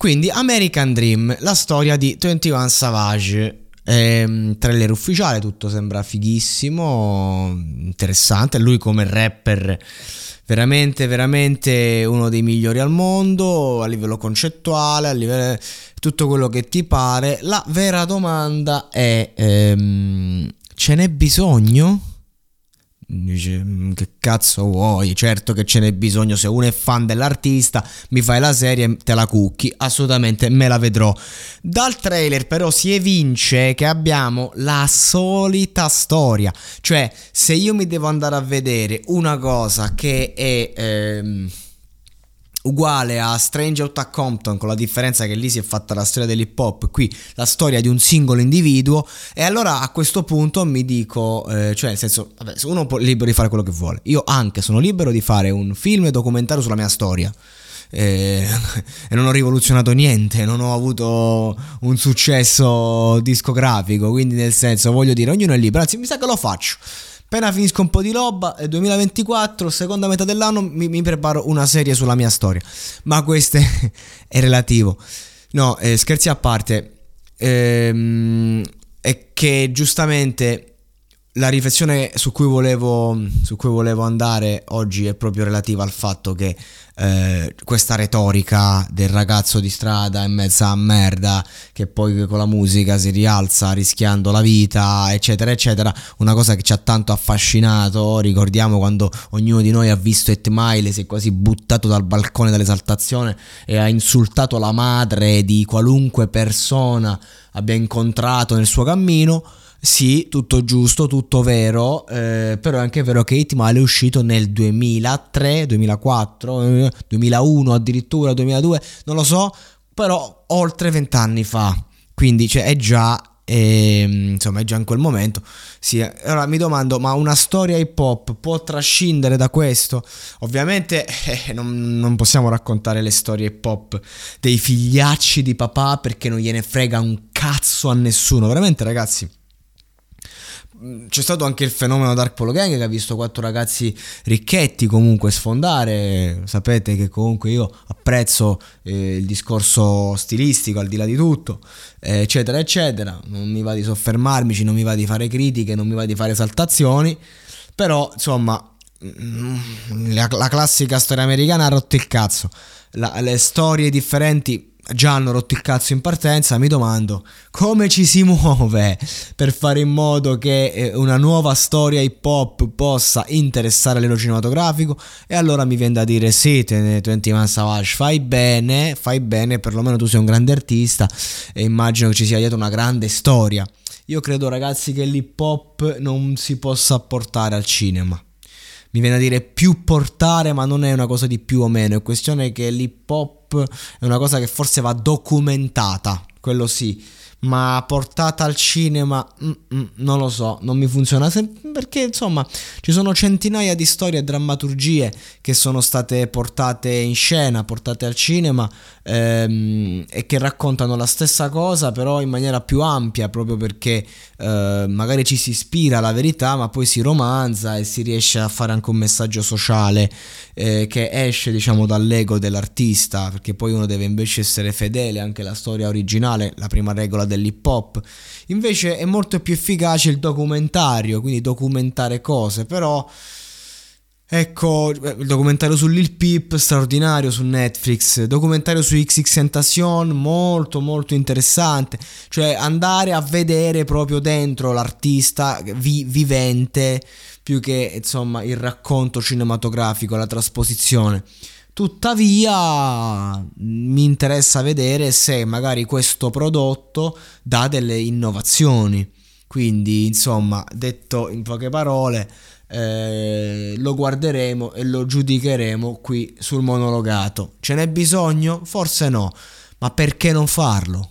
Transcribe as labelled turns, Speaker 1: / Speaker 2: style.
Speaker 1: Quindi American Dream, la storia di 21 Savage. Ehm, trailer ufficiale, tutto sembra fighissimo, interessante. Lui come rapper veramente, veramente uno dei migliori al mondo a livello concettuale, a livello tutto quello che ti pare. La vera domanda è: ehm, ce n'è bisogno? Dice, "Mm, che cazzo vuoi? Certo che ce n'è bisogno. Se uno è fan dell'artista, mi fai la serie, te la cucchi. Assolutamente me la vedrò. Dal trailer, però, si evince che abbiamo la solita storia. Cioè, se io mi devo andare a vedere una cosa che è. ehm, uguale a Strange Out a Compton con la differenza che lì si è fatta la storia dell'hip hop qui la storia di un singolo individuo e allora a questo punto mi dico eh, cioè nel senso vabbè, uno è libero di fare quello che vuole io anche sono libero di fare un film documentario sulla mia storia eh, e non ho rivoluzionato niente, non ho avuto un successo discografico, quindi nel senso voglio dire, ognuno è libero, anzi mi sa che lo faccio. Appena finisco un po' di roba, eh, 2024, seconda metà dell'anno, mi, mi preparo una serie sulla mia storia. Ma questo è, è relativo. No, eh, scherzi a parte, ehm, è che giustamente la riflessione su cui, volevo, su cui volevo andare oggi è proprio relativa al fatto che eh, questa retorica del ragazzo di strada in mezzo a merda che poi con la musica si rialza rischiando la vita eccetera eccetera una cosa che ci ha tanto affascinato. Ricordiamo quando ognuno di noi ha visto Et Mile si è quasi buttato dal balcone dall'esaltazione e ha insultato la madre di qualunque persona abbia incontrato nel suo cammino sì, tutto giusto, tutto vero, eh, però è anche vero che 8 Mile è uscito nel 2003, 2004, eh, 2001 addirittura, 2002, non lo so, però oltre vent'anni fa, quindi cioè, è già... ehm, insomma, è già in quel momento. Sì, allora mi domando: ma una storia hip hop può trascendere da questo? Ovviamente eh, non, non possiamo raccontare le storie hip hop dei figliacci di papà perché non gliene frega un cazzo a nessuno. Veramente, ragazzi c'è stato anche il fenomeno Dark Polo Gang che ha visto quattro ragazzi ricchetti comunque sfondare. Sapete che comunque io apprezzo eh, il discorso stilistico al di là di tutto, eccetera, eccetera. Non mi va di soffermarmici, non mi va di fare critiche, non mi va di fare esaltazioni. Però, insomma, mm, la, la classica storia americana ha rotto il cazzo. La- le storie differenti già hanno rotto il cazzo in partenza, mi domando come ci si muove per fare in modo che eh, una nuova storia hip hop possa interessare l'elo cinematografico e allora mi viene da dire sì, te, 21 Savage, fai bene, fai bene, perlomeno tu sei un grande artista e immagino che ci sia dietro una grande storia. Io credo ragazzi che l'hip hop non si possa portare al cinema mi viene a dire più portare, ma non è una cosa di più o meno, è questione che l'hip hop è una cosa che forse va documentata, quello sì, ma portata al cinema mm, mm, non lo so, non mi funziona. Sem- perché insomma ci sono centinaia di storie e drammaturgie che sono state portate in scena, portate al cinema ehm, e che raccontano la stessa cosa però in maniera più ampia proprio perché eh, magari ci si ispira alla verità ma poi si romanza e si riesce a fare anche un messaggio sociale eh, che esce diciamo dall'ego dell'artista perché poi uno deve invece essere fedele anche alla storia originale la prima regola dell'hip hop invece è molto più efficace il documentario quindi documentare cose però Ecco, il documentario su Lil Peep, straordinario su Netflix, documentario su XX Tentacion, molto molto interessante, cioè andare a vedere proprio dentro l'artista vi- vivente più che insomma il racconto cinematografico, la trasposizione. Tuttavia mi interessa vedere se magari questo prodotto dà delle innovazioni. Quindi, insomma, detto in poche parole, eh, lo guarderemo e lo giudicheremo qui sul monologato. Ce n'è bisogno? Forse no, ma perché non farlo?